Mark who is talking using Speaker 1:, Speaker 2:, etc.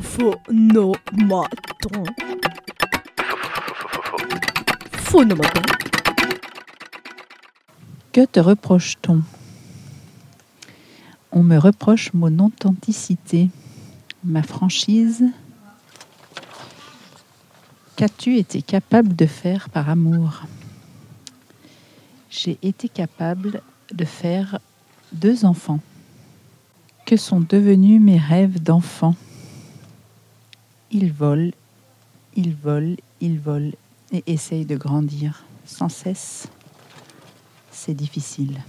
Speaker 1: Phonomaton. Phonomaton.
Speaker 2: Que te reproche-t-on? On me reproche mon authenticité, ma franchise. Qu'as-tu été capable de faire par amour? J'ai été capable de faire deux enfants. Que sont devenus mes rêves d'enfant? Ils volent, ils volent, ils volent et essayent de grandir sans cesse c'est difficile.